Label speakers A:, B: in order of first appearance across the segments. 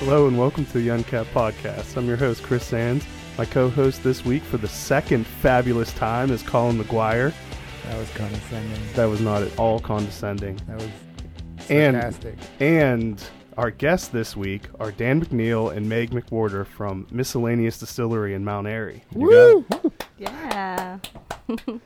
A: Hello and welcome to the Uncapped Podcast. I'm your host, Chris Sands. My co host this week for the second fabulous time is Colin McGuire.
B: That was condescending.
A: That was not at all condescending.
B: That was
A: And- And our guests this week are Dan McNeil and Meg McWhorter from Miscellaneous Distillery in Mount Airy.
B: Woo!
C: Yeah.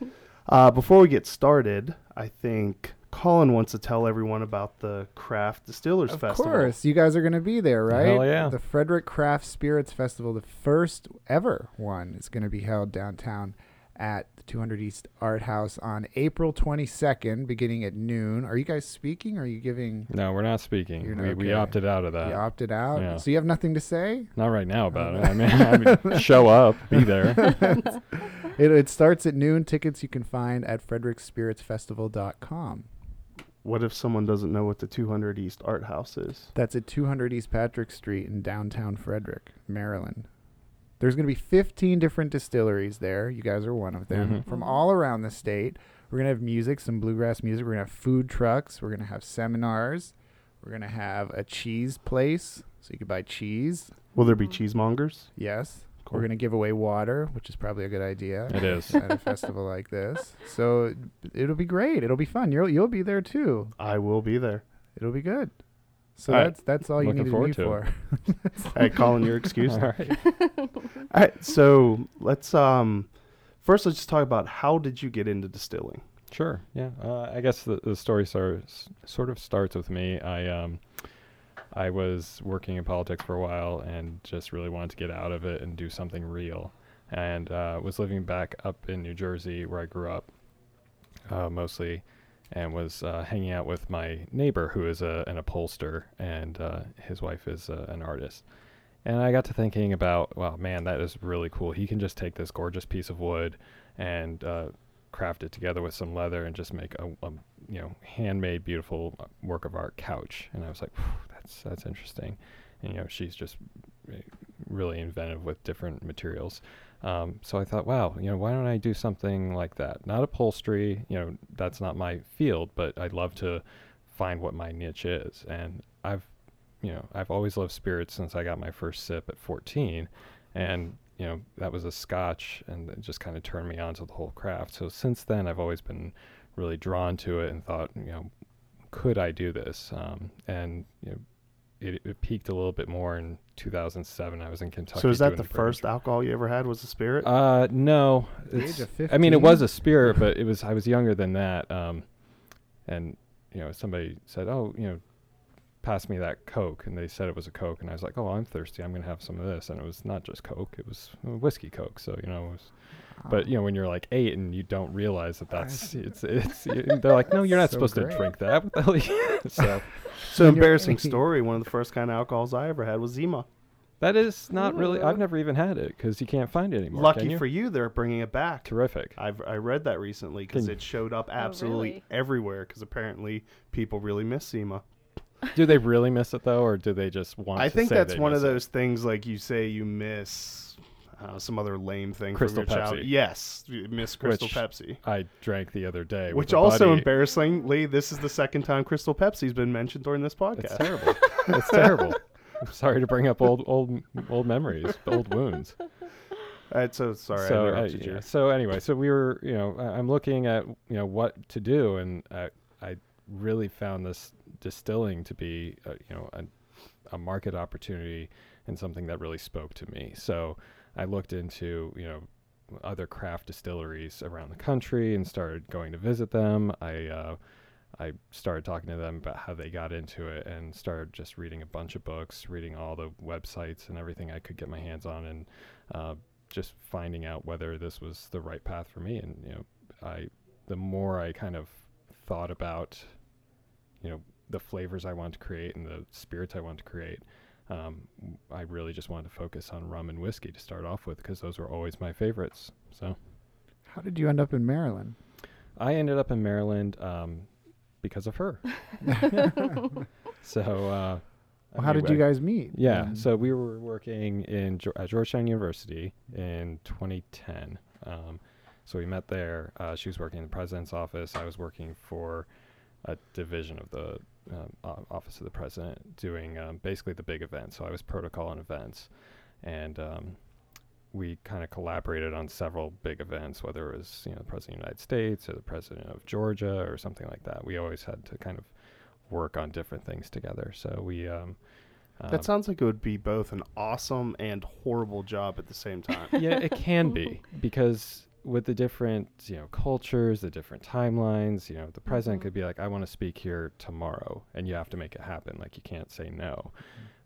A: Uh, before we get started, I think Colin wants to tell everyone about the Craft Distillers
B: Of
A: Festival.
B: course, you guys are going to be there, right?
D: Hell yeah.
B: The Frederick Craft Spirits Festival, the first ever one, is going to be held downtown at the 200 East Art House on April 22nd, beginning at noon. Are you guys speaking? Or are you giving?
D: No, we're not speaking.
B: You're
D: we,
B: not-
D: we opted out of that.
B: you opted out,
D: yeah.
B: so you have nothing to say.
D: Not right now about
B: Oh.
D: it. I mean, I mean, show up, be there.
B: It, it starts at noon. Tickets you can find at frederickspiritsfestival.com.
A: What if someone doesn't know what the 200 East Art House is?
B: That's at 200 East Patrick Street in downtown Frederick, Maryland. There's going to be 15 different distilleries there. You guys are one of them
D: Mhm.
B: from
C: Mhm.
B: all around the state. We're going to have music, some bluegrass music. We're going to have food trucks. We're going to have seminars. We're going to have a cheese place so you can buy cheese.
A: Will there be
C: Mhm.
A: cheesemongers?
B: Yes.
A: Cool.
B: We're going to give away water, which is probably a good idea.
D: It is.
B: at a festival like this. So it'll be great. It'll be fun. You'll you'll be there too.
A: I will be there.
B: It'll be good. So
A: All right.
B: that's that's all you
D: Looking
B: need
D: forward
B: to be
D: to
B: for.
A: Hey, Colin, you're excused.
D: All right.
A: All right, so let's um, first let's just talk about how did you get into distilling?
D: Sure. Yeah. Uh, I guess the, the story starts, sort of starts with me. I um, I was working in politics for a while and just really wanted to get out of it and do something real. And uh, was living back up in New Jersey where I grew up, uh, mostly, and was uh, hanging out with my neighbor who is a, an upholster and uh, his wife is uh, an artist. And I got to thinking about, wow, man, that is really cool. He can just take this gorgeous piece of wood and uh, craft it together with some leather and just make a, a you know handmade beautiful work of art couch and i was like that's that's interesting. And you know she's just uh, really inventive with different materials. Um, so i thought wow you know why don't i do something like that? Not upholstery you know that's not my field but i'd love to find what my niche is. And i've you know i've always loved spirits since i got my first sip at 14 and you know that was a scotch and it just kind of turned me on to the whole craft. So since then i've always been really drawn to it and thought you know could i do this? Um, and you know it, it peaked a little bit more in 2007 i was in kentucky
A: so is that
D: doing
A: the
D: a British-
A: first alcohol you ever had was a spirit?
D: uh no.
B: The age of
D: i mean it was a spirit but it was i was younger than that um and you know somebody said oh you know pass me that coke and they said it was a coke and i was like oh i'm thirsty. I'm gonna have some of this and it was not just coke it was uh, whiskey coke so you know it was but you know when you're like eight and you don't realize that that's it's it's y- they're like no you're not
B: So
D: supposed
B: great.
D: to drink that. What the hell are you-" so
A: so
B: when you're
A: embarrassing story. One of the first kind of alcohols I ever had was Zima.
D: that is not really i've never even had it because you can't find it anymore can
A: Lucky
D: you?
A: for you, they're bringing it back.
D: terrific
A: I've I read that recently because
D: Can-
A: it showed up oh, absolutely
C: really?
A: everywhere. Because apparently people really miss Zima.
D: do they really miss it though or do they just want
A: I
D: to
A: think
D: say
A: that's
D: they
A: one of
D: miss it?
A: those things like you say you miss uh, some other lame thing
D: Crystal
A: from your child.
D: Pepsi.
A: Yes, miss Crystal
D: Which-
A: Pepsi.
D: I drank the other day.
A: Which also
D: buddy.
A: embarrassingly, this is the second time Crystal Pepsi's been mentioned during this podcast.
D: It's terrible. it's terrible. I'm sorry to bring up old old old memories, old wounds.
A: Uh, so sorry, I
D: so uh, yeah. so anyway, so we were, you know, I'm looking at you know what to do, and I, I really found this distilling to be, uh, you know, a, a market opportunity and something that really spoke to me. So I looked into, you know, other craft distilleries around the country and started going to visit them. I uh, I started talking to them about how they got into it and started just reading a bunch of books, reading all the websites and everything I could get my hands on, and uh, just finding out whether this was the right path for me. And you know, I the more I kind of thought about, you know, the flavors I wanted to create and the spirits I wanted to create, um, I really just wanted to focus on rum and whiskey to start off with because those were always my favorites. So
B: How did you end up in Maryland?
D: I ended up in Maryland um, because of her. so, uh,
B: Well, how did you guys meet?
D: Yeah,
B: Um,
D: so we were working in at Georgetown University in 2010. Um, so we met there. Uh, she was working in the president's office. I was working for a division of the um, office of the president, doing um, basically the big events. So I was protocol and events, and um, we kind of collaborated on several big events, whether it was you know the president of the United States or the president of Georgia or something like that. We always had to kind of work on different things together. So we. Um,
A: That
D: um,
A: sounds like it would be both an awesome and horrible job at the same time.
D: yeah, it can be because with the different you know cultures, the different timelines, you know, the president
C: Mhm.
D: could be like, "I want to speak here tomorrow," and you have to make it happen. Like you can't say no.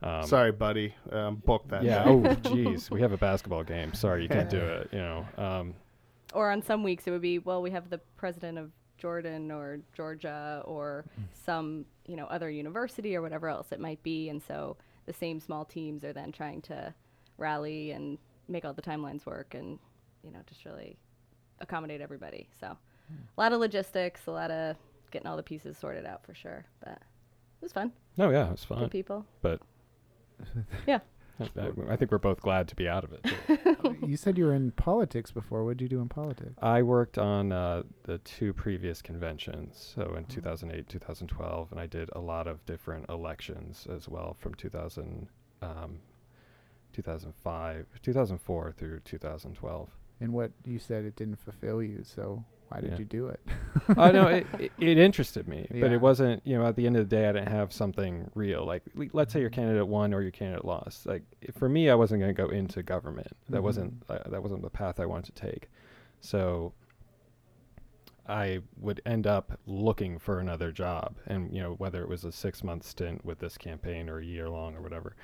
D: Um,
A: Sorry, buddy. Um, book that.
D: Yeah. oh, jeez. We have a basketball game. Sorry, you can't do it. You know. Um,
C: Or on some weeks it would be, well, we have the president of Jordan or Georgia or some, you know, other university or whatever else it might be, and so the same small teams are then trying to rally and make all the timelines work and, you know, just really accommodate everybody. So a lot of logistics, a lot of getting all the pieces sorted out for sure, but it was fun.
D: no, yeah, it
C: was
D: fun.
C: people.
D: But
C: Yeah.
D: I, I think we're both glad to be out of it.
B: you said you were in politics before. What did you do in politics?
D: I worked on uh, the two previous conventions, so in 2008, 2012, and I did a lot of different elections as well from 2000, um, 2005, 2004 through 2012.
B: And what you said it didn't fulfill you, so why did
D: Yeah.
B: you do it?
D: I know it, it, it interested me, but it wasn't. You know, at the end of the day, I didn't have something real. Like, le- let's say your candidate won or your candidate lost. Like, for me, I wasn't going to go into government. That
B: Mhm.
D: wasn't uh, that wasn't the path I wanted to take. So, I would end up looking for another job, and you know, whether it was a six month stint with this campaign or a year long or whatever,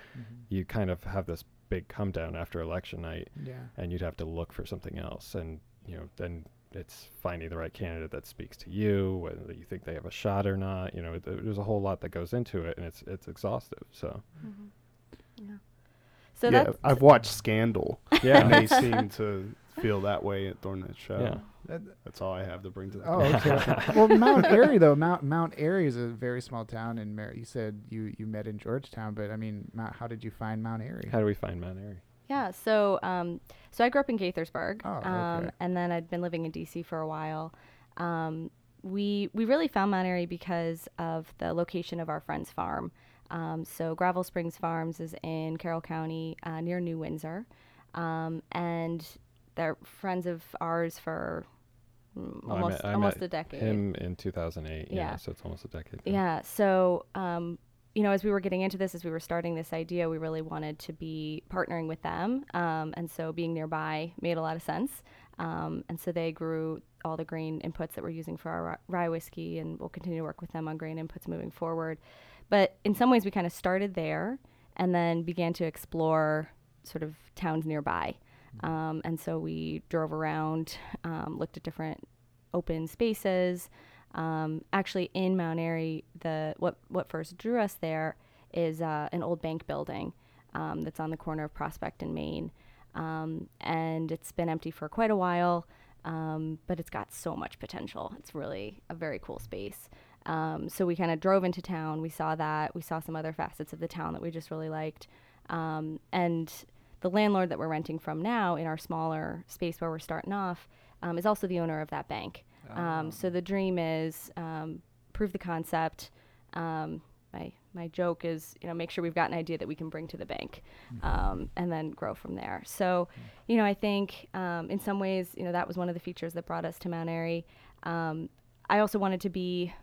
D: you kind of have this big come down after election night
B: Yeah.
D: and you'd have to look for something else and you know then it's finding the right candidate that speaks to you whether you think they have a shot or not you know th- there's a whole lot that goes into it and it's it's exhaustive so
C: Mm-hmm. Yeah. So
A: yeah,
C: that's
A: I've watched Scandal, and
D: yeah
A: they seem to feel that way during that show.
D: Yeah.
A: That's all I have to bring to the
B: Oh, okay. well, Mount Airy though, Mount Mount Airy is a very small town in Mar- You said you you met in Georgetown, but I mean, Mount, how did you find Mount Airy?
D: how do we find mount airy
C: Yeah, so um, so I grew up in Gaithersburg,
B: Oh, okay.
C: um, and then I'd been living in DC for a while. Um, we we really found Mount Airy because of the location of our friend's farm. Um, so Gravel Springs Farms is in Carroll County, uh, near New Windsor, um, and they're friends of ours for mm,
D: Well, I
C: almost almost a decade.
D: him in 2008 yeah,
C: Yeah.
D: so it's almost a decade.
C: Yeah. So, um, you know, as we were getting into this, as we were starting this idea, we really wanted to be partnering with them. Um, and so being nearby made a lot of sense. Um, and so they grew all the grain inputs that we're using for our rye whiskey, and we'll continue to work with them on grain inputs moving forward. But in some ways, we kind of started there and then began to explore sort of towns nearby. Um, and so we drove around, um, looked at different open spaces. Um, actually, in Mount Airy, the what what first drew us there is uh, an old bank building um, that's on the corner of Prospect and Main, um, and it's been empty for quite a while. Um, but it's got so much potential. It's really a very cool space. So we kind of drove into town. We saw that. We saw some other facets of the town that we just really liked. Um, and the landlord that we're renting from now in our smaller space where we're starting off um, is also the owner of that bank. Um, so the dream is um, prove the concept. Um, my my joke is you know make sure we've got an idea that we can bring to the bank, um, and then grow from there. So, you know I think um, in some ways you know that was one of the features that brought us to Mount Airy. Um, I also wanted to be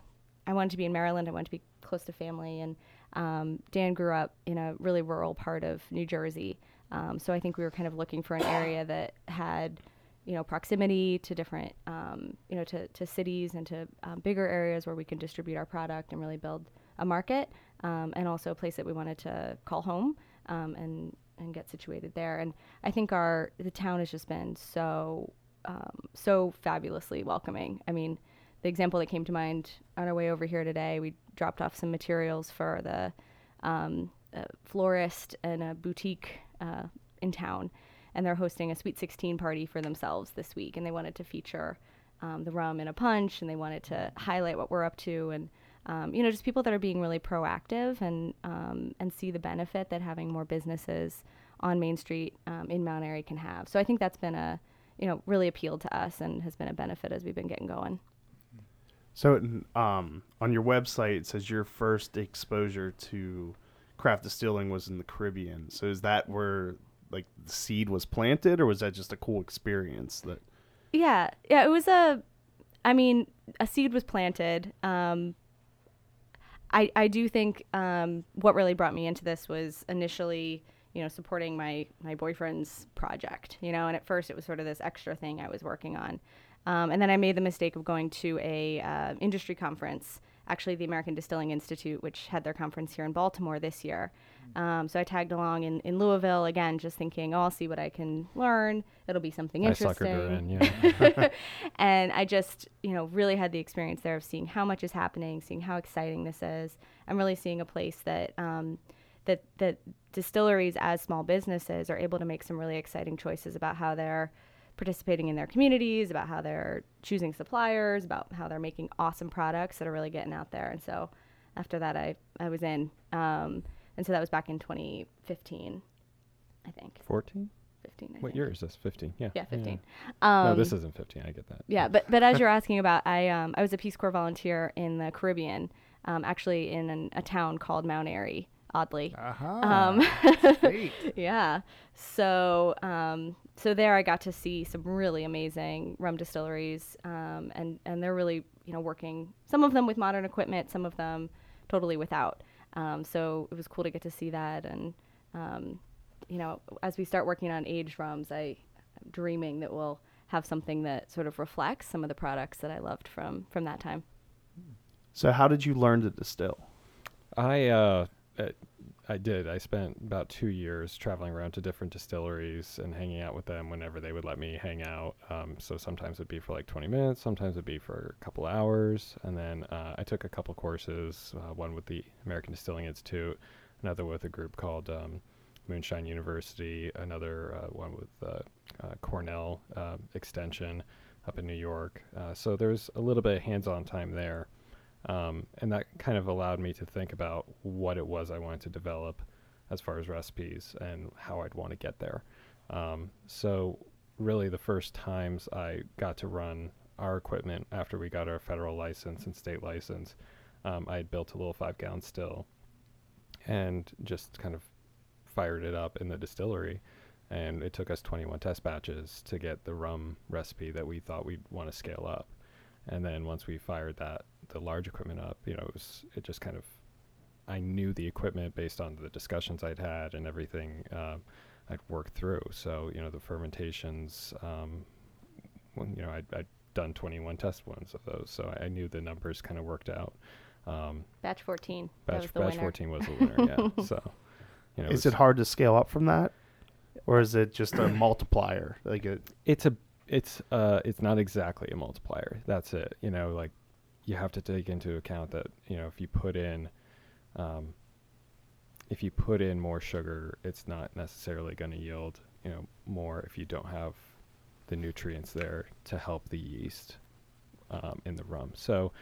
C: I wanted to be in Maryland. I wanted to be close to family, and um, Dan grew up in a really rural part of New Jersey. Um, so I think we were kind of looking for an area that had, you know, proximity to different, um, you know, to, to cities and to um, bigger areas where we can distribute our product and really build a market, um, and also a place that we wanted to call home um, and and get situated there. And I think our the town has just been so um, so fabulously welcoming. I mean, the example that came to mind on our way over here today, we dropped off some materials for the um, florist and a boutique uh, in town, and they're hosting a Sweet 16 party for themselves this week, and they wanted to feature um, the rum in a punch, and they wanted to highlight what we're up to, and um, you know, just people that are being really proactive and um, and see the benefit that having more businesses on Main Street um, in Mount Airy can have. So I think that's been a you know really appealed to us and has been a benefit as we've been getting going.
A: So, um, on your website, it says your first exposure to craft distilling was in the Caribbean. So, is that where like the seed was planted, or was that just a cool experience? That
C: Yeah, yeah, it was a. I mean, a seed was planted. Um, I I do think um, what really brought me into this was initially, you know, supporting my my boyfriend's project. You know, and at first it was sort of this extra thing I was working on, um, and then I made the mistake of going to a uh, industry conference, actually the American Distilling Institute, which had their conference here in Baltimore this year. Um, so I tagged along in, in Louisville again, just thinking, oh, I'll see what I can learn. It'll be something
D: I
C: interesting
D: suckered her in, yeah.
C: and I just, you know, really had the experience there of seeing how much is happening, seeing how exciting this is, I'm really seeing a place that um, that that distilleries as small businesses are able to make some really exciting choices about how they're participating in their communities, about how they're choosing suppliers, about how they're making awesome products that are really getting out there. And so, after that, I I was in, um, and so that was back in 2015, I think.
D: 14?
C: 15. I
D: What
C: think.
D: year is this? 15. Yeah.
C: Yeah, 15.
D: no,
C: Um,
D: this isn't 15. I get that.
C: yeah, but but as you're asking about, I um I was a Peace Corps volunteer in the Caribbean, um actually in an, a town called Mount Airy, oddly.
B: Aha.
C: Um,
B: Sweet.
C: yeah. So um so there I got to see some really amazing rum distilleries, um and and they're really you know working some of them with modern equipment, some of them totally without. Um, so it was cool to get to see that and um, you know, as we start working on aged rums, I, I'm dreaming that we'll have something that sort of reflects some of the products that I loved from from that time.
A: so. How did you learn to distill?
D: I uh, uh, I did. I spent about two years traveling around to different distilleries and hanging out with them whenever they would let me hang out. Um, so sometimes it'd be for like 20 minutes, sometimes it'd be for a couple hours, and then uh, I took a couple courses. Uh, one with the American Distilling Institute, another with a group called um, Moonshine University, another uh, one with uh, Cornell uh, Extension up in New York. Uh, so there's a little bit of hands-on time there. Um, and that kind of allowed me to think about what it was I wanted to develop as far as recipes and how I'd want to get there. Um, so, really, the first times I got to run our equipment after we got our federal license and state license, um, I had built a little five gallon still and just kind of fired it up in the distillery. And it took us 21 test batches to get the rum recipe that we thought we'd want to scale up. And then once we fired that, the large equipment up, you know, it was, it just kind of, I knew the equipment based on the discussions I'd had and everything um, I'd worked through. So, you know, the fermentations, um, well, you know, I'd, I'd done 21 test ones of those. So I knew the numbers kind of worked out. Um,
C: Batch 14. that
D: batch
C: was the
D: batch 14 was the winner, yeah. So, you know,
A: is
D: was-
A: it hard to scale up from that, or is it just a multiplier? Like it,
D: it's a it's uh it's not exactly a multiplier that's it you know like you have to take into account that you know if you put in um if you put in more sugar it's not necessarily going to yield you know more if you don't have the nutrients there to help the yeast um, in the rum. So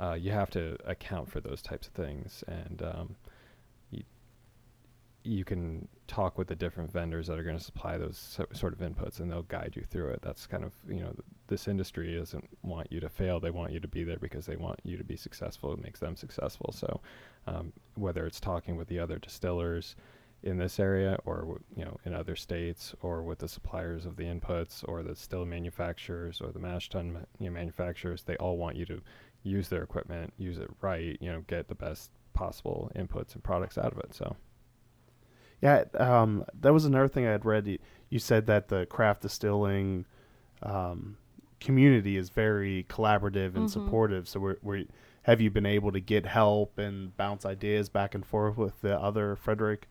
D: uh, you have to account for those types of things. And um, you can talk with the different vendors that are going to supply those so, sort of inputs and they'll guide you through it. That's kind of you know th- this industry doesn't want you to fail. They want you to be there because they want you to be successful. It makes them successful. So um, whether it's talking with the other distillers in this area or w- you know in other states or with the suppliers of the inputs or the still manufacturers or the mash tun ma- you know, manufacturers they all want you to use their equipment use it right you know get the best possible inputs and products out of it. So
A: yeah. Um, that was another thing I had read. You, you said that the craft distilling um, community is very collaborative and
C: Mhm.
A: supportive. So, we're, we have you been able to get help and bounce ideas back and forth with the other Frederick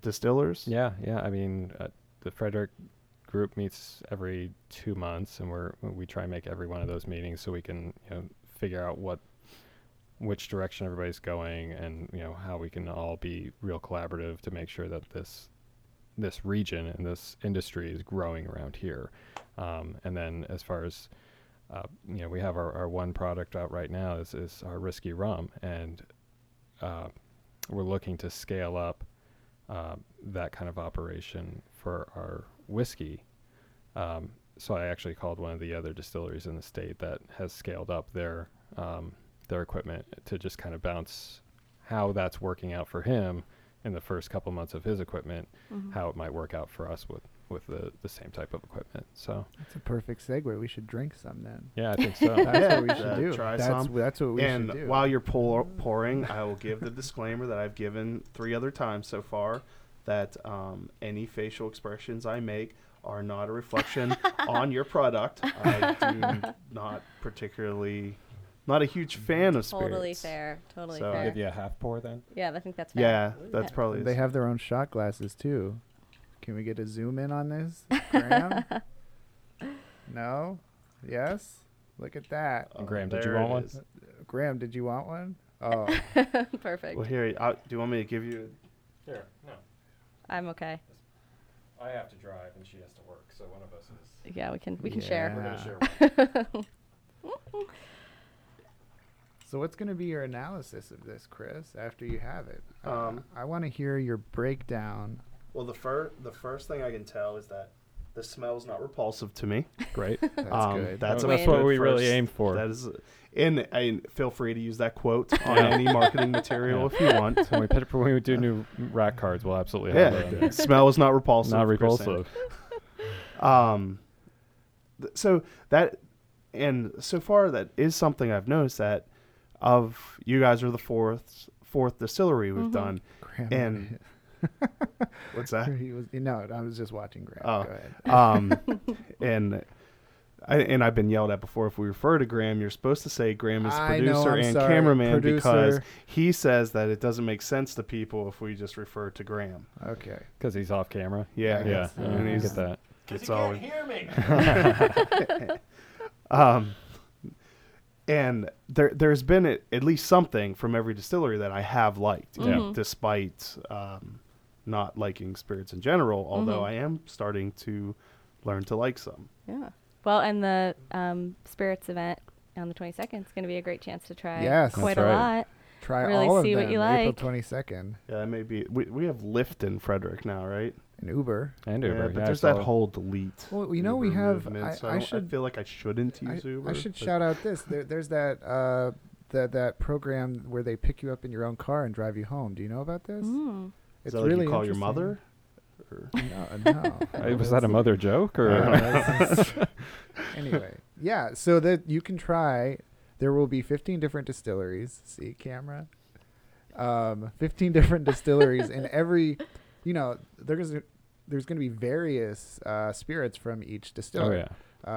A: distillers?
D: Yeah, yeah. I mean, uh, the Frederick group meets every two months, and we're we try and make every one of those meetings so we can you know figure out what which direction everybody's going, and you know how we can all be real collaborative to make sure that this this region and this industry is growing around here. Um, and then as far as uh, you know, we have our, our one product out right now is, is our risky rum, and uh, we're looking to scale up uh, that kind of operation for our whiskey. Um, so I actually called one of the other distilleries in the state that has scaled up their um, their equipment to just kind of bounce how that's working out for him in the first couple months of his equipment,
C: Mhm.
D: how it might work out for us with with the the same type of equipment. So
B: That's a perfect segue. We should drink some then.
D: yeah, I think so.
B: That's what we
A: Uh,
B: should do.
A: try
B: that's,
A: some.
B: that's what we
A: and
B: should do.
A: And while you're pour, pouring, I will give the disclaimer that I've given three other times so far that um, any facial expressions I make are not a reflection on your product. I do not particularly, not a huge mm-hmm. fan of spirits.
C: Totally fair. Totally
A: So-
C: fair.
D: give you a half pour then.
C: Yeah, I think that's fair.
A: Yeah, that's probably.
B: they have their own shot glasses too. Can we get a zoom in on this, Graham? no? Yes? Look at that.
A: Oh,
D: Graham, did you want one?
A: is.
B: Graham, did you want one? Oh,
C: Perfect.
A: Well, here, I, do you want me to give you?
D: Here, no.
C: I'm okay.
D: I have to drive and she has to work, so one of us is.
C: Yeah, we can we can
B: Yeah.
C: share.
D: We're gonna
B: Yeah.
D: share. One.
B: so what's going to be your analysis of this, Chris? After you have it, Uh,
A: Um,
B: I want to hear your breakdown.
A: Well, the first the first thing I can tell is that the smell's not repulsive to me.
D: Great.
B: That's
A: Um,
B: good.
A: That's,
D: That's
C: what
A: good
D: we really aim for.
A: That is, and, and feel free to use that quote on any marketing material if you want.
D: when we put, when we do new rack cards, we'll absolutely have
A: Yeah,
D: them.
A: smell is not repulsive.
D: Not repulsive.
A: Um, th- so that and so far that is something I've noticed that of you guys are the fourth fourth distillery we've
C: Mhm.
A: done.
B: Graham
A: and- What's that?
B: he was no, I was just watching Graham.
A: Oh.
B: Go ahead.
A: Um, and. I, and I've been yelled at before. If we refer to Graham, you're supposed to say Graham is
B: I know,
A: producer and
B: sorry,
A: cameraman because he says that it doesn't make sense to people if we just refer to Graham.
B: Okay.
D: Because he's off camera.
A: Yeah,
B: I
D: Yeah,
B: guess,
D: yeah,
A: and
D: I
A: he's-
D: get that.
A: It's all um, and there there's been at, at least something from every distillery that I have liked,
D: Yeah.
C: Mhm.
A: despite um, not liking spirits in general. Although
C: Mhm.
A: I am starting to learn to like some.
C: Yeah. Well, and the um, spirits event on the 22nd is going to be a great chance to try
B: Yes.
C: quite a
D: right.
C: lot.
B: Try
C: Really
B: all of
C: see what
B: them.
C: you
B: April
C: like.
B: twenty second.
A: Yeah, maybe. We we have Lyft in Frederick now, right?
B: An Uber.
D: And
A: Yeah,
D: Uber.
A: but
D: yeah,
A: there's that whole delete.
B: Well, you know, we have- I-
A: so
B: I
A: don't-
B: should-
A: feel like I shouldn't
B: I,
A: use Uber.
B: I should shout out this. There, there's that uh, that that program where they pick you up in your own car and drive you home. Do you know about this?
C: Mm.
A: Is that like
B: really
A: you call your mother? Or?
B: No, no.
D: Uh, Was that a mother joke or?
B: anyway, yeah. So that you can try. There will be 15 different distilleries. See camera. Um, 15 different distilleries, in every, you know, there's there's going to be various uh, spirits from each
D: oh
B: distillery.
D: yeah.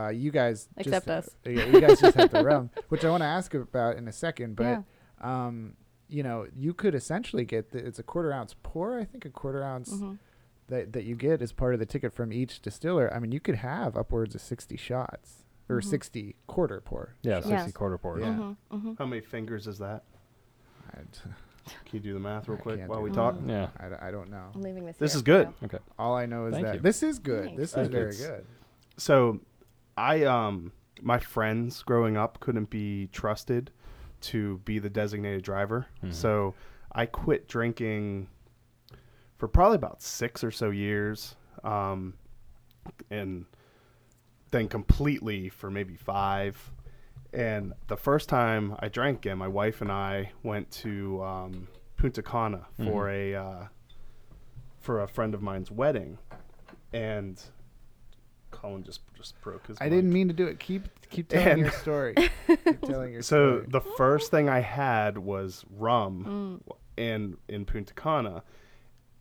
B: Uh, you guys
C: Except
B: just,
C: us.
B: Yeah, you guys just have the rum, which I want to ask about in a second. But
C: Yeah.
B: um, you know, you could essentially get the, it's a quarter ounce pour. I think a quarter ounce
C: Mhm.
B: that that you get as part of the ticket from each distiller. I mean, you could have upwards of sixty shots or
C: Mhm.
B: sixty quarter pour.
D: Yeah,
B: shots.
C: Yes.
D: 60 quarter pours.
B: Yeah.
C: Mhm. Mhm.
A: How many fingers is that?
B: I'd-
A: Can you do the math real
B: I
A: quick
B: can't
A: while
B: do
A: we
B: that.
A: talk?
D: Yeah.
B: I, d- I don't know.
C: I'm leaving this.
A: This
C: here,
A: is good.
C: so-
D: Okay.
B: All I know is
D: Thank
B: that
D: you.
B: this is good.
C: Thanks.
B: This is
A: Thank you.
B: very good.
A: So, I um, my friends growing up couldn't be trusted to be the designated driver,
D: Mhm.
A: so I quit drinking for probably about six or so years, um, and then completely for maybe five. And the first time I drank again, my wife and I went to um, Punta Cana for a uh, for a friend of mine's wedding, and Colin just just broke his.
B: I
A: mic.
B: didn't mean to do it. Keep keep telling
A: And-
B: your story. keep telling your
A: So
B: story.
A: the first thing I had was rum,
C: Mm.
A: and in Punta Cana,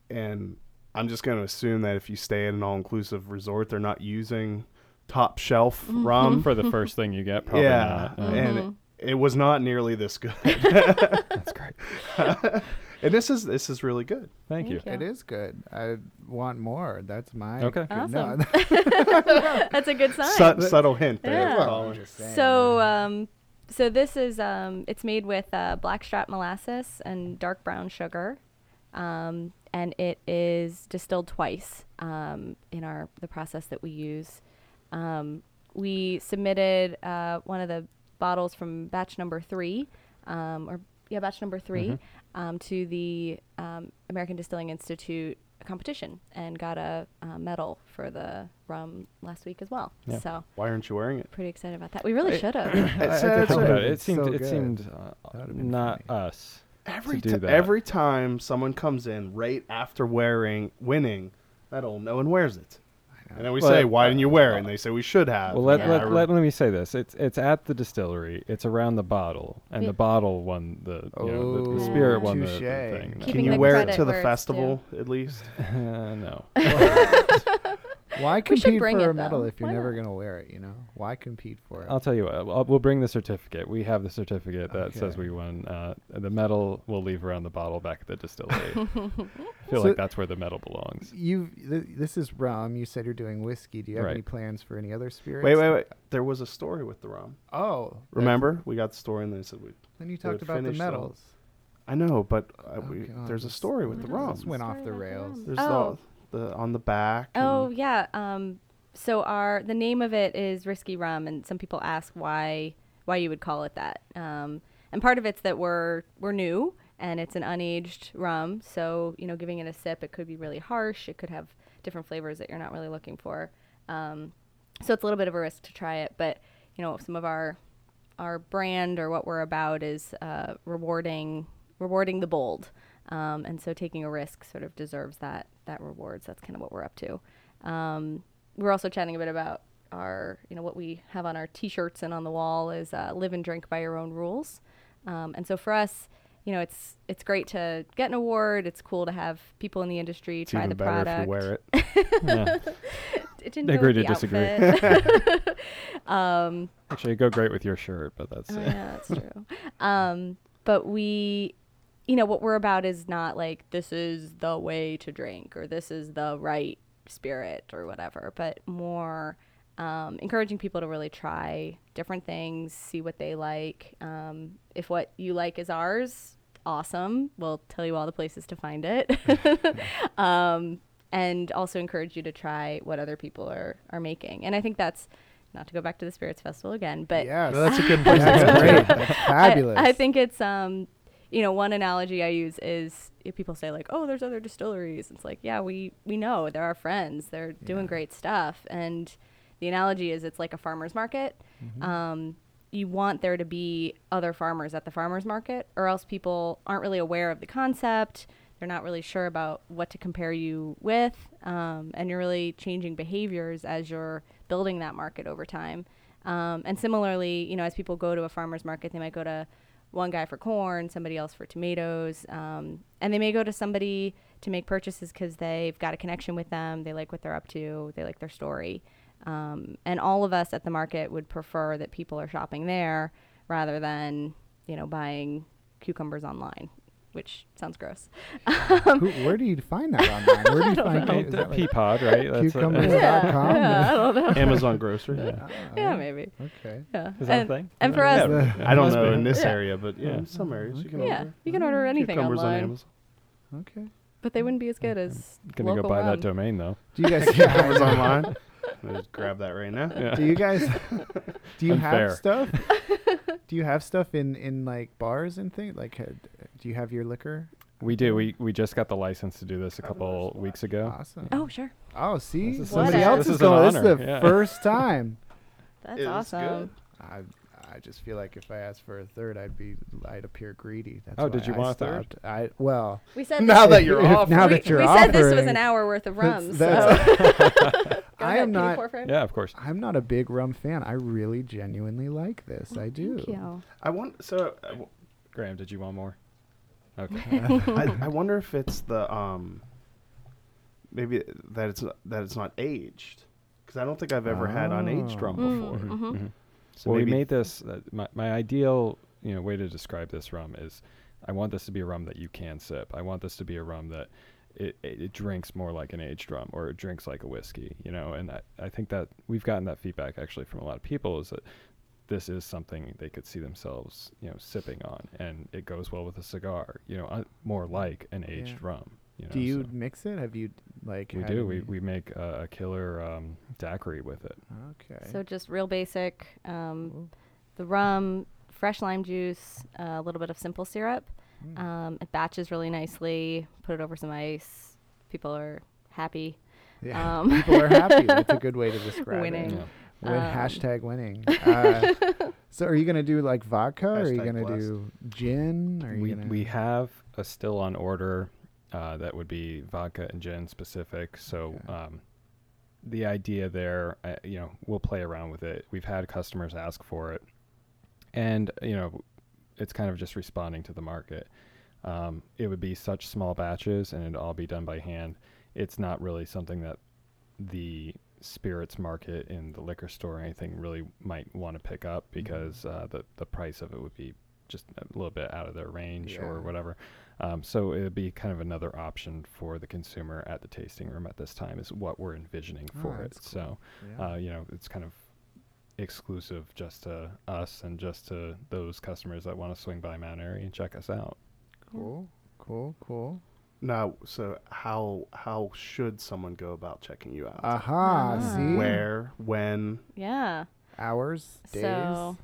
A: and I'm just going to assume that if you stay at an all-inclusive resort, they're not using top shelf
C: Mm-hmm.
A: rum.
D: For the first thing you get, probably
A: yeah,
D: not. Yeah.
A: and it, it was not nearly this good.
D: That's great.
A: and this is this is really good.
D: Thank, you.
C: Thank
B: It is good. I want more. That's my
D: Okay.
C: Awesome.
B: No,
C: That's a good sign.
A: Sut- subtle hint there,
C: Yeah.
B: well,
A: Colin.
B: I'm just saying,
C: So, um, so this is um, it's made with uh, blackstrap molasses and dark brown sugar, um, and it is distilled twice um, in our the process that we use. Um, we submitted uh, one of the bottles from batch number three, um, or yeah, batch number 3
D: Mhm.
C: um, to the um, American Distilling Institute competition and got a, uh medal for the rum last week as well.
D: Yeah.
C: So
A: Why aren't you wearing it?
C: pretty excited about that. We really should have.
B: I- I
A: It's-
B: think
A: it's
B: that
A: a-
D: Think about
B: would've
D: it.
B: been
D: It seemed
B: so
D: it seemed uh,
B: That would've been
D: not
B: funny.
D: us.
A: Every
D: do
A: ti-
D: that.
A: every time someone comes in right after wearing winning medal, no one wears it. And then we
D: Well,
A: say, "Why didn't you wear it?" And they say, "We should have."
D: Well, let,
C: Yeah.
D: let, let, let me say this. It's it's at the distillery. It's around the bottle, and
C: Yeah.
D: the bottle won the you know the, the
B: Oh,
D: spirit won the, the
B: touche.
D: thing.
A: Can you wear it to the
C: where it's
A: festival at least?
D: Uh, no.
B: Why compete
C: bring
B: for
C: it,
B: a medal
C: though.
B: if you're
C: Why
B: never
C: not?
B: gonna wear it? You know, why compete for it?
D: I'll tell you what. I'll, we'll bring the certificate. We have the certificate that says we won. Uh, the medal we'll leave around the bottle back at the distillery. I feel
B: So-
D: like that's where the medal belongs.
B: You, th- this is rum. You said you're doing whiskey. Do you have
D: Right.
B: any plans for any other spirits?
A: Wait, wait, wait. There was a story with the rum.
B: Oh,
A: Remember, we got the story, and they said we.
B: Then you talked about the
A: finish the-
B: medals.
A: I know, but uh, we,
B: Okay, oh,
A: there's a story with the rum.
B: This went off the
C: about the
B: rails.
A: There's
C: Oh.
A: The, on the back.
C: Oh yeah. Um, so our the name of it is Risky Rum, and some people ask why why you would call it that. Um, and part of it's that we're we're new and it's an unaged rum, so you know, giving it a sip, it could be really harsh. It could have different flavors that you're not really looking for. Um, so it's a little bit of a risk to try it, but you know, some of our our brand or what we're about is uh, rewarding rewarding the bold, um, and so taking a risk sort of deserves that that reward. So that's kind of what we're up to. Um, we're also chatting a bit about our you know what we have on our T-shirts and on the wall is uh, live and drink by your own rules, um, and so for us. You know, it's it's great to get an award. It's cool to have people in the industry
A: It's
C: try the product.
A: wear it.
D: Yeah.
C: It didn't
D: Agree to disagree.
C: um,
D: Actually, go great with your shirt, but that's
C: Oh, yeah, that's true. Um, but we, you know, what we're about is not like this is the way to drink or this is the right spirit or whatever, but more um, encouraging people to really try different things, see what they like. Um, if what you like is ours, awesome. We'll tell you all the places to find it. um, and also encourage you to try what other people are, are making. And I think that's not to go back to the Spirits Festival again, but
B: yes,
A: That's a good place to
B: That's
A: go.
B: great. That's
C: I-
B: fabulous.
C: I, think it's um, you know, one analogy I use is if people say like, "Oh, there's other distilleries." It's like, yeah, we we know they're our friends. They're doing
B: Yeah.
C: great stuff, and the analogy is it's like a farmer's market.
B: Mm-hmm.
C: Um, you want there to be other farmers at the farmers market, or else people aren't really aware of the concept. They're not really sure about what to compare you with, um, and you're really changing behaviors as you're building that market over time. Um, and similarly, you know, as people go to a farmer's market, they might go to one guy for corn, somebody else for tomatoes, um, and they may go to somebody to make purchases because they've got a connection with them, they like what they're up to, they like their story. Um, and all of us at the market would prefer that people are shopping there rather than, you know, buying cucumbers online, which sounds gross.
B: Who, um, where do you find that online? Where do you find
C: know.
B: that? Is that like
D: Peapod, right? That's what-
B: cucumbers?
C: yeah,
B: dot com?
C: yeah, I don't know.
A: Amazon grocery.
D: yeah.
C: yeah, maybe.
B: Okay.
C: Yeah.
D: Is that a
C: and,
D: thing?
C: and for
D: Yeah.
C: us,
A: I don't know in this
C: Yeah.
A: area, but yeah,
D: Yeah.
A: in some areas you can
C: yeah,
A: order
C: you can order mm-hmm. anything
A: cucumbers on Amazon.
B: Okay.
C: but they wouldn't be as good mm-hmm. as
D: Gonna go
C: local
D: buy
C: rum.
D: that domain though.
B: Do you guys see
A: Cucumbers online. I'll Just grab that right now.
D: Yeah.
B: Do you guys do you
D: Unfair.
B: have stuff? do you have stuff in in like bars and things? Like, uh, do you have your liquor?
D: We do. We we just got the license to do this a couple weeks ago.
B: Awesome.
C: Oh, sure.
B: Oh, see,
D: This is-
B: somebody
C: this
B: else
D: this
B: is
D: is an
B: going. This is the
D: yeah.
B: first time.
C: That's
A: It is
C: awesome.
B: I I just feel like if I asked for a third, I'd be I'd appear greedy. That's
D: Oh,
B: why
D: did you
B: I
D: want a third?
B: stopped. I well,
C: We said
A: Now
C: this,
A: that you're
B: if-
A: off,
B: now
C: we,
B: that you're
C: we said this was
B: offering,
C: an hour worth of rum.
B: that's-
C: so Go
B: I
C: ahead,
B: am
C: can
B: not-
C: pour for him?
D: Yeah, of course.
B: I'm not a big rum fan. I really genuinely like this. I do.
C: Thank you.
A: I want so. uh, w-
D: Graham, did you want more? Okay.
A: I, I wonder if it's the um. Maybe that it's not, that it's not aged, because I don't think I've ever had unaged rum
B: Oh.
A: before.
C: Mm, mhm.
D: Mhm.
A: So
D: well, we made this. Uh, my my ideal, you know, way to describe this rum is, I want this to be a rum that you can sip. I want this to be a rum that it, it, it drinks more like an aged rum or it drinks like a whiskey. You know, and I, I think that we've gotten that feedback actually from a lot of people is that this is something they could see themselves, you know, sipping on, and it goes well with a cigar. You know, uh, more like an aged
B: Yeah.
D: rum. You know,
B: Do you
D: so
B: mix it? Have you like?
D: we do. We we make a, a killer um, daiquiri with it.
B: Okay.
C: So just real basic. Um, the rum, fresh lime juice, uh, a little bit of simple syrup.
B: Mm.
C: Um, it batches really nicely. Put it over some ice. people are happy.
B: Yeah.
C: Um,
B: People are happy. That's a good way to describe
C: Winning.
B: it.
D: Yeah.
B: Win,
C: Um,
B: hashtag winning. Uh, so are you gonna do like vodka? Or are you gonna
A: blessed.
B: do gin? Are you
D: we
B: gonna
D: we have a still on order uh, that would be vodka and gin specific. So
B: Okay.
D: um, the idea there, uh, you know, we'll play around with it. We've had customers ask for it, and you know, it's kind of just responding to the market. Um, it would be such small batches, and it'd all be done by hand. It's not really something that the spirits market in the liquor store or anything really might want to pick up because uh, the the price of it would be just a little bit out of their range or whatever. Um, so it would be kind of another option for the consumer at the tasting room at this time is what we're envisioning
B: Oh,
D: for it.
B: that's
D: So
B: yeah.
D: uh, you know, it's kind of exclusive just to us and just to those customers that want to swing by Mount Airy and check us out.
B: cool, cool, cool.
A: Now, so how how should someone go about checking you out?
B: Aha.
C: Ah.
B: See.
A: Where, when?
C: Yeah.
B: Hours, days.
C: So,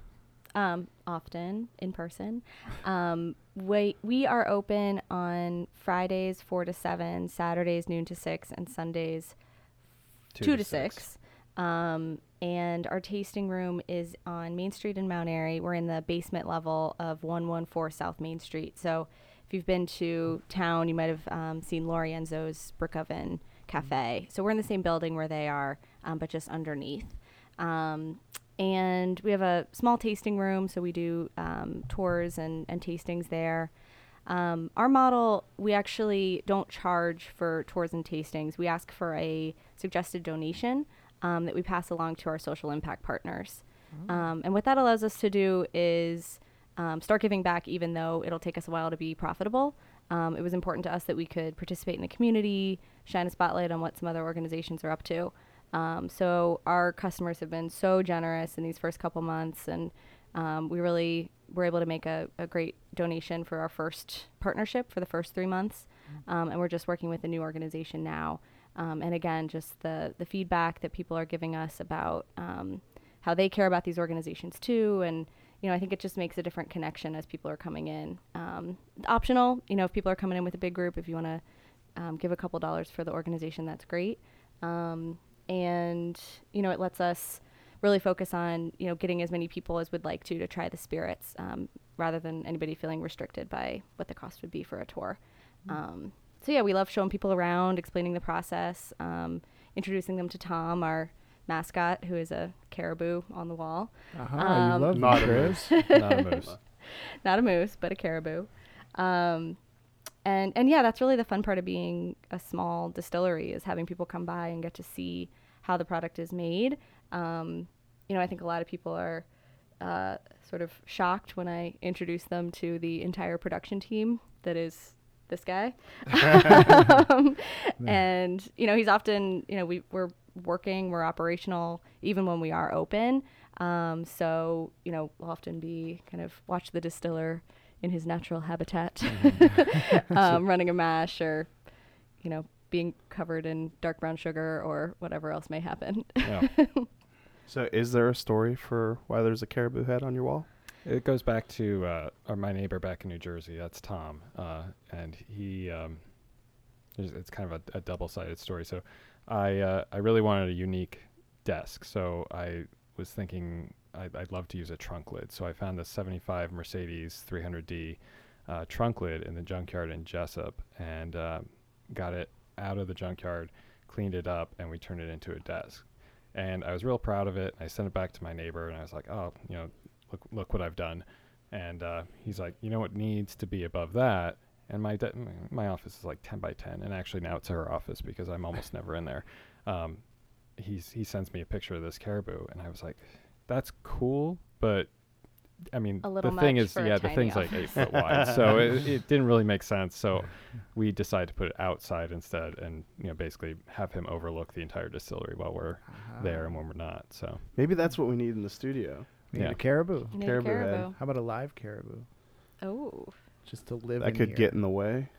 C: um, often in person. Um, we we are open on Fridays four to seven, Saturdays noon to six, and Sundays two, to six. Um, and our tasting room is on Main Street in Mount Airy. We're in the basement level of 114 South Main Street. So if you've been to town, you might have um, seen Lorienzo's Brick Oven Cafe. So we're in the same building where they are, um, but just underneath. Um, and we have a small tasting room, so we do um, tours and, and tastings there. Um, our model, we actually don't charge for tours and tastings. We ask for a suggested donation um, that we pass along to our social impact partners. Um, and what that allows us to do is um, start giving back, even though it'll take us a while to be profitable. Um, it was important to us that we could participate in the community, shine a spotlight on what some other organizations are up to. Um, so our customers have been so generous in these first couple months, and um, we really were able to make a, a great donation for our first partnership for the first three months. Um, and we're just working with a new organization now. Um, and again, just the, the feedback that people are giving us about um, how they care about these organizations too. And, you know, I think it just makes a different connection as people are coming in. Um, optional, you know, if people are coming in with a big group, if you want to um, give a couple dollars for the organization, that's great. Um, and, you know, it lets us really focus on, you know, getting as many people as would like to to try the spirits um, rather than anybody feeling restricted by what the cost would be for a tour. Um, so yeah, we love showing people around, explaining the process, um, introducing them to Tom, our mascot, who is a caribou on the wall.
B: Aha.
C: Um,
B: you love
A: Not a
B: Chris.
D: Not a moose.
C: Not a moose, but a caribou. Um, and and yeah, that's really the fun part of being a small distillery is having people come by and get to see how the product is made. Um, you know, I think a lot of people are uh, sort of shocked when I introduce them to the entire production team that is this guy. um, and you know, he's often you know we we're working, we're operational even when we are open. Um, so you know, we'll often be kind of watch the distiller in his natural habitat, um, running a mash or you know being covered in dark brown sugar or whatever else may happen.
D: Yeah.
A: So, is there a story for why there's a caribou head on your wall?
D: It goes back to uh, my neighbor back in New Jersey. That's Tom, uh, and he. Um, it's kind of a, a double-sided story. So, I uh, I really wanted a unique desk. So I was thinking I'd, I'd love to use a trunk lid. So I found the '75 Mercedes 300D uh, trunk lid in the junkyard in Jessup, and uh, got it out of the junkyard, cleaned it up, and we turned it into a desk. And I was real proud of it. I sent it back to my neighbor, and I was like, "Oh, you know, look look what I've done. And uh, he's like, you know what needs to be above that? And my de- my office is like 10 by 10, and actually now it's her office because I'm almost never in there. Um, he's he sends me a picture of this caribou, and I was like, that's cool, but I mean,
C: A
D: the thing is, yeah, the
C: tiny
D: thing's like eight foot wide, so it, it didn't really make sense. So we decided to put it outside instead, and you know, basically have him overlook the entire distillery while we're there and when we're not. So
A: Maybe that's what we need in the studio.
B: We need
D: Yeah.
B: a caribou.
C: You need a
A: Caribou head.
C: caribou.
B: How about a live caribou?
C: Oh,
B: Just to live
A: That
B: in
A: could
B: here.
A: get in the way.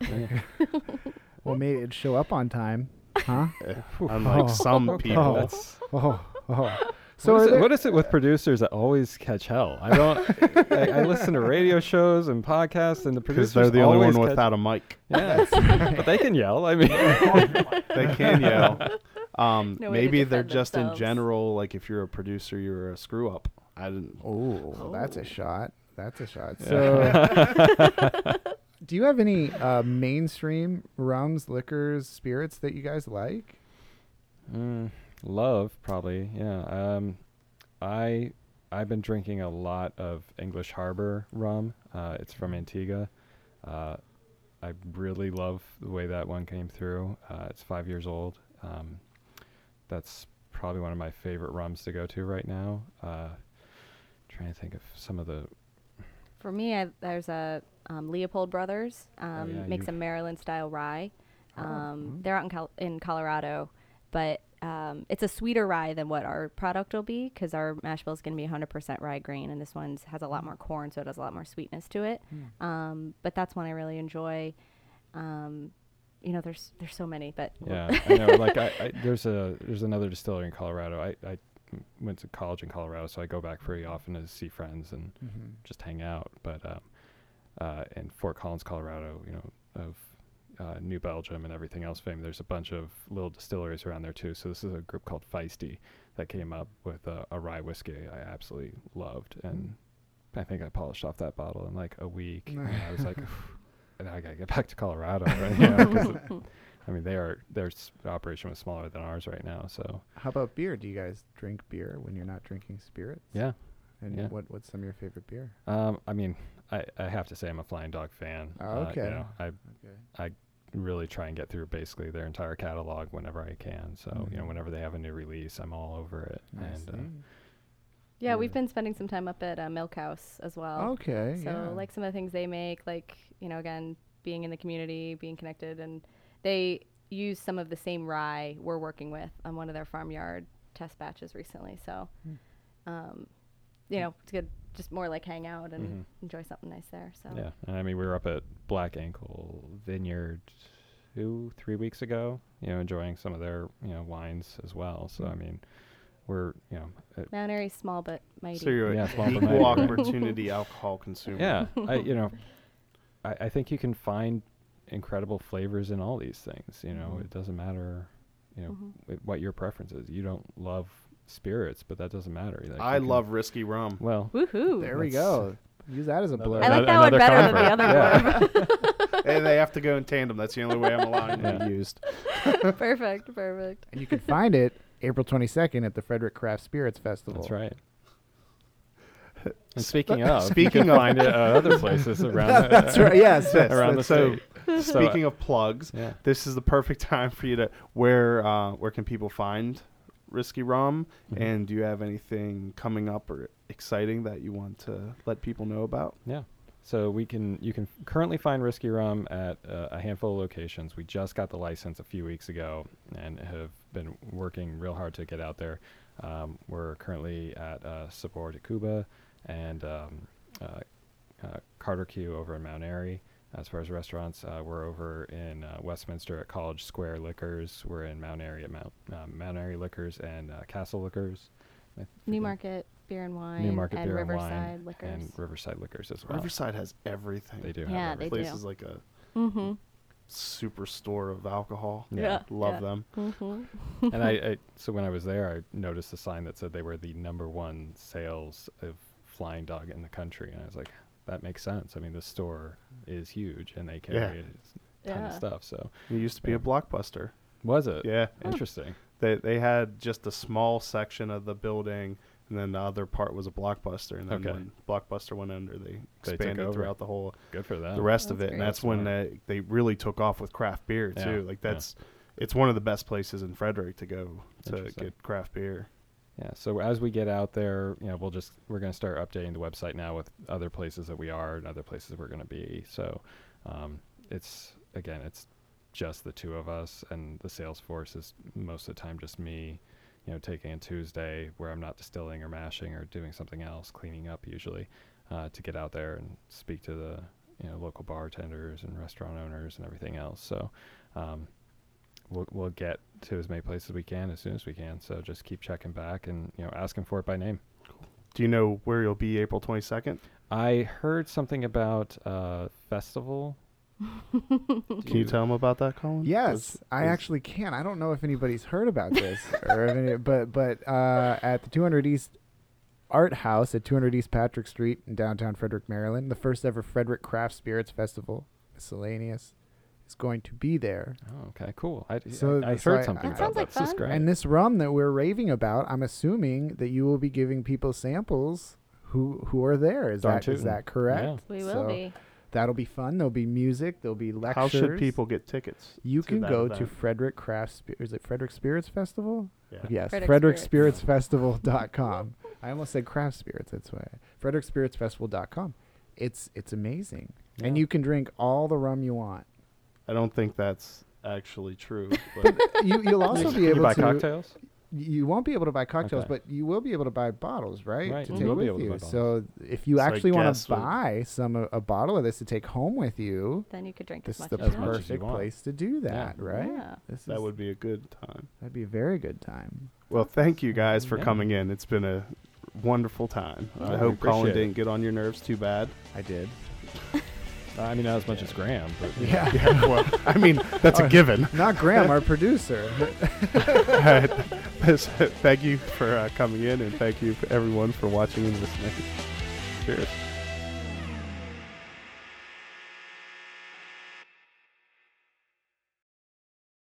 B: Well, maybe it'd show up on time. Huh?
A: Unlike
B: Oh.
A: some people.
B: Oh. oh, oh. So
D: what,
B: are
D: it,
B: there-
D: what is it with producers that always catch hell? I don't. I, I listen to radio shows and podcasts, and the
A: Because
D: producers
A: they're the only
D: always
A: one
D: catch-
A: without a mic.
D: Yeah, but they can yell. I mean,
A: They can yell. Um,
C: No way to
A: maybe they're
C: defend
A: just in
C: themselves.
A: general, like if you're a producer, you're a screw up. I didn't.
B: Oh, well, that's a
C: Oh.
B: shot. That's a shot.
D: Yeah.
B: So, do you have any uh, mainstream rums, liquors, spirits that you guys like?
D: Mm, love probably. Yeah. Um, I I've been drinking a lot of English Harbor rum. Uh, it's from Antigua. Uh, I really love the way that one came through. Uh, it's five years old. Um, that's probably one of my favorite rums to go to right now. Trying to think of some of the.
C: For me, I, there's a um, Leopold Brothers um,
D: yeah,
C: makes a Maryland style rye.
B: Oh,
C: Um,
B: mm.
C: They're out in, Col- in Colorado, but um, it's a sweeter rye than what our product will be because our mash bill is going to be 100% rye grain, and this one has a lot more corn, so it has a lot more sweetness to it. Um, but that's one I really enjoy. Um, you know, there's there's so many, but
D: Yeah, I know. Like I, I, there's a there's another distillery in Colorado. I, I went to college in Colorado, so I go back pretty often to see friends and
B: Mm-hmm.
D: just hang out. But um, uh, in Fort Collins, Colorado, you know, of uh, New Belgium and everything else fame, there's a bunch of little distilleries around there too. So this is a group called Feisty that came up with a, a rye whiskey I absolutely loved, and I think I polished off that bottle in like a week. and I was like, now I gotta get back to Colorado. Right? You know, 'cause it- I mean, they are their operation was smaller than ours right now. So
B: How about beer? Do you guys drink beer when you're not drinking spirits?
D: yeah,
B: And
D: yeah.
B: what what's some of your favorite beer?
D: um, I mean, I, I have to say I'm a Flying Dog fan.
B: Oh,
D: Uh,
B: okay.
D: you know, I
B: Okay.
D: really try and get through basically their entire catalog whenever I can. So you know,
B: Mhm.
D: whenever they have a new release, I'm all over it.
B: I
D: and
B: see.
D: uh,
C: yeah, we've been spending some time up at uh, Milk House as well.
B: okay.
C: So
B: yeah.
C: like some of the things they make, like you know, again, being in the community, being connected, and they use some of the same rye we're working with on one of their farmyard test batches recently. So,
B: Hmm.
C: um, you know, it's good, just more like hang out and
D: Mhm.
C: enjoy something nice there. So
D: yeah, and I mean, we were up at Black Ankle Vineyard two, three weeks ago. You know, enjoying some of their you know wines as well. So I
B: Mm.
D: mean, we're you know, it,
C: Mount Airy's small but mighty.
A: So you're
D: Yeah,
A: an
D: small but
A: equal
D: mighty,
A: opportunity alcohol consumer.
D: yeah, I you know, I, I think you can find incredible flavors in all these things. You know,
B: Mhm.
D: it doesn't matter, you know,
C: Mhm.
D: wh- what your preference is. You don't love spirits, but that doesn't matter. Like,
A: I
D: you can-
A: love risky rum.
D: Well,
C: Woohoo!
B: there we go. Use that as a blur.
C: I like that one
D: another
C: better than the other one.
A: hey, they have to go in tandem. That's the only way I'm allowing to
D: Yeah.
A: be used.
C: perfect, perfect.
B: and you can find it April 22nd at the Frederick Craft Spirits Festival.
D: that's right. And speaking of, you
A: speaking
D: can
A: of-
D: find it at other places around. the,
B: That's right. Yes. yes
D: around the
A: so-
D: state. So,
A: Speaking of plugs,
D: yeah.
A: this is the perfect time for you to where uh, where can people find risky rum
D: Mhm.
A: and do you have anything coming up or exciting that you want to let people know about
D: Yeah. So we can you can currently find Risky Rum at uh, a handful of locations. We just got the license a few weeks ago and have been working real hard to get out there. Um, we're currently at uh, Sabor de Cuba and um, uh, uh, Carter Q over in Mount Airy. As far as restaurants, uh, we're over in uh, Westminster at College Square Liquors. We're in Mount Airy at Mount um, Mount Airy Liquors and uh, Castle Liquors. I
C: New Market Beer and Wine
D: Newmarket
C: and
D: Beer and
C: Riverside
D: Wine
C: Liquors.
D: and Riverside Liquors as well.
A: riverside has everything
D: They do. have
C: Yeah,
D: everything.
C: they
A: place
C: do.
A: is like a
C: mm-hmm.
A: superstore of alcohol
D: Yeah.
A: love
C: yeah.
A: them
C: Mm-hmm.
D: and I, I so when I was there, I noticed a sign that said they were the number one sales of Flying Dog in the country, and I was like, that makes sense. I mean, the store is huge, and they carry
A: Yeah.
D: a ton of stuff. So
A: it used to be a blockbuster
D: was it?
A: yeah
D: Interesting.
A: they they had just a small section of the building and then the other part was a blockbuster and then
D: Okay.
A: when blockbuster went under they
D: They
A: expanded
D: over.
A: throughout the whole
D: Good for that.
A: the rest of
C: That's
A: it, and that's
D: That's
A: when they, they really took off with craft beer
D: Yeah,
A: too. Like
D: yeah.
A: that's it's one of the best places in Frederick to go to get craft beer.
D: Yeah. So as we get out there, you know, we'll just we're going to start updating the website now with other places that we are and other places we're going to be. So um, it's again, it's just the two of us, and the sales force is most of the time just me. You know, taking a Tuesday where I'm not distilling or mashing or doing something else, cleaning up usually, uh, to get out there and speak to the you know local bartenders and restaurant owners and everything else. So. Um, we'll we'll get to as many places as we can as soon as we can. So just keep checking back and you know asking for it by name.
A: Do you know where you'll be April 22nd?
D: I heard something about a festival.
A: Can you tell them about that, Colin?
B: Yes,
A: Was-
B: I
A: was-
B: actually can. I don't know if anybody's heard about this, or if any, but but uh, at the 200 East Art House at 200 East Patrick Street in downtown Frederick, Maryland, the first ever Frederick Craft Spirits Festival, miscellaneous, is going to be there.
D: Oh, okay, cool. I,
B: So-
D: I, I
B: so
D: heard
B: I-
D: something
B: That
D: about
C: sounds like.
D: This is
C: fun.
D: great.
B: And this rum that we're raving about, I'm assuming that you will be giving people samples who who are there. Is
D: Darn
B: that is
D: tootin'.
B: that correct?
D: Yeah.
C: We will
B: So
C: be.
B: That'll be fun. There'll be music. There'll be lectures.
A: How should people get tickets?
B: You can
A: that
B: go to? Frederick Craft. Spi- Is it Frederick Spirits Festival?
A: Yeah.
B: Yes,
C: Frederick
B: frederickspiritsfestival.com. I almost said craft spirits. That's why. frederickspiritsfestival.com. It's it's amazing, and you can drink all the rum you want.
A: I don't think that's actually true. But
B: You you'll also
D: Can
B: be
D: you
B: able
D: buy
B: to.
D: cocktails?
B: You won't be able to buy cocktails,
D: Okay.
B: but you will be able to buy bottles, right?
D: Right,
B: To
D: you
B: take
D: will
B: with
D: be able to
B: you.
D: buy
B: so if you
A: So
B: actually want to buy some a, a bottle of this to take home with you,
C: Then you could drink
B: this
C: as
B: is
C: much
B: the
C: as
D: As
C: you
D: much
C: want.
D: as you
B: perfect place to do that, right?
C: Yeah.
B: This
A: that
B: is-
A: would be a good time.
B: that'd be a very good time.
A: Well, thank you guys for
D: Yeah.
A: coming in. It's been a wonderful time.
D: Yeah,
A: I hope Colin
D: it.
A: didn't get on your nerves too bad.
B: I did.
D: I mean, not as much as Graham, but you know.
B: Yeah.
A: Yeah, well, I mean, that's a given.
B: Not Graham, our producer.
A: thank you for uh, coming in, and thank you for everyone for watching and listening. Cheers.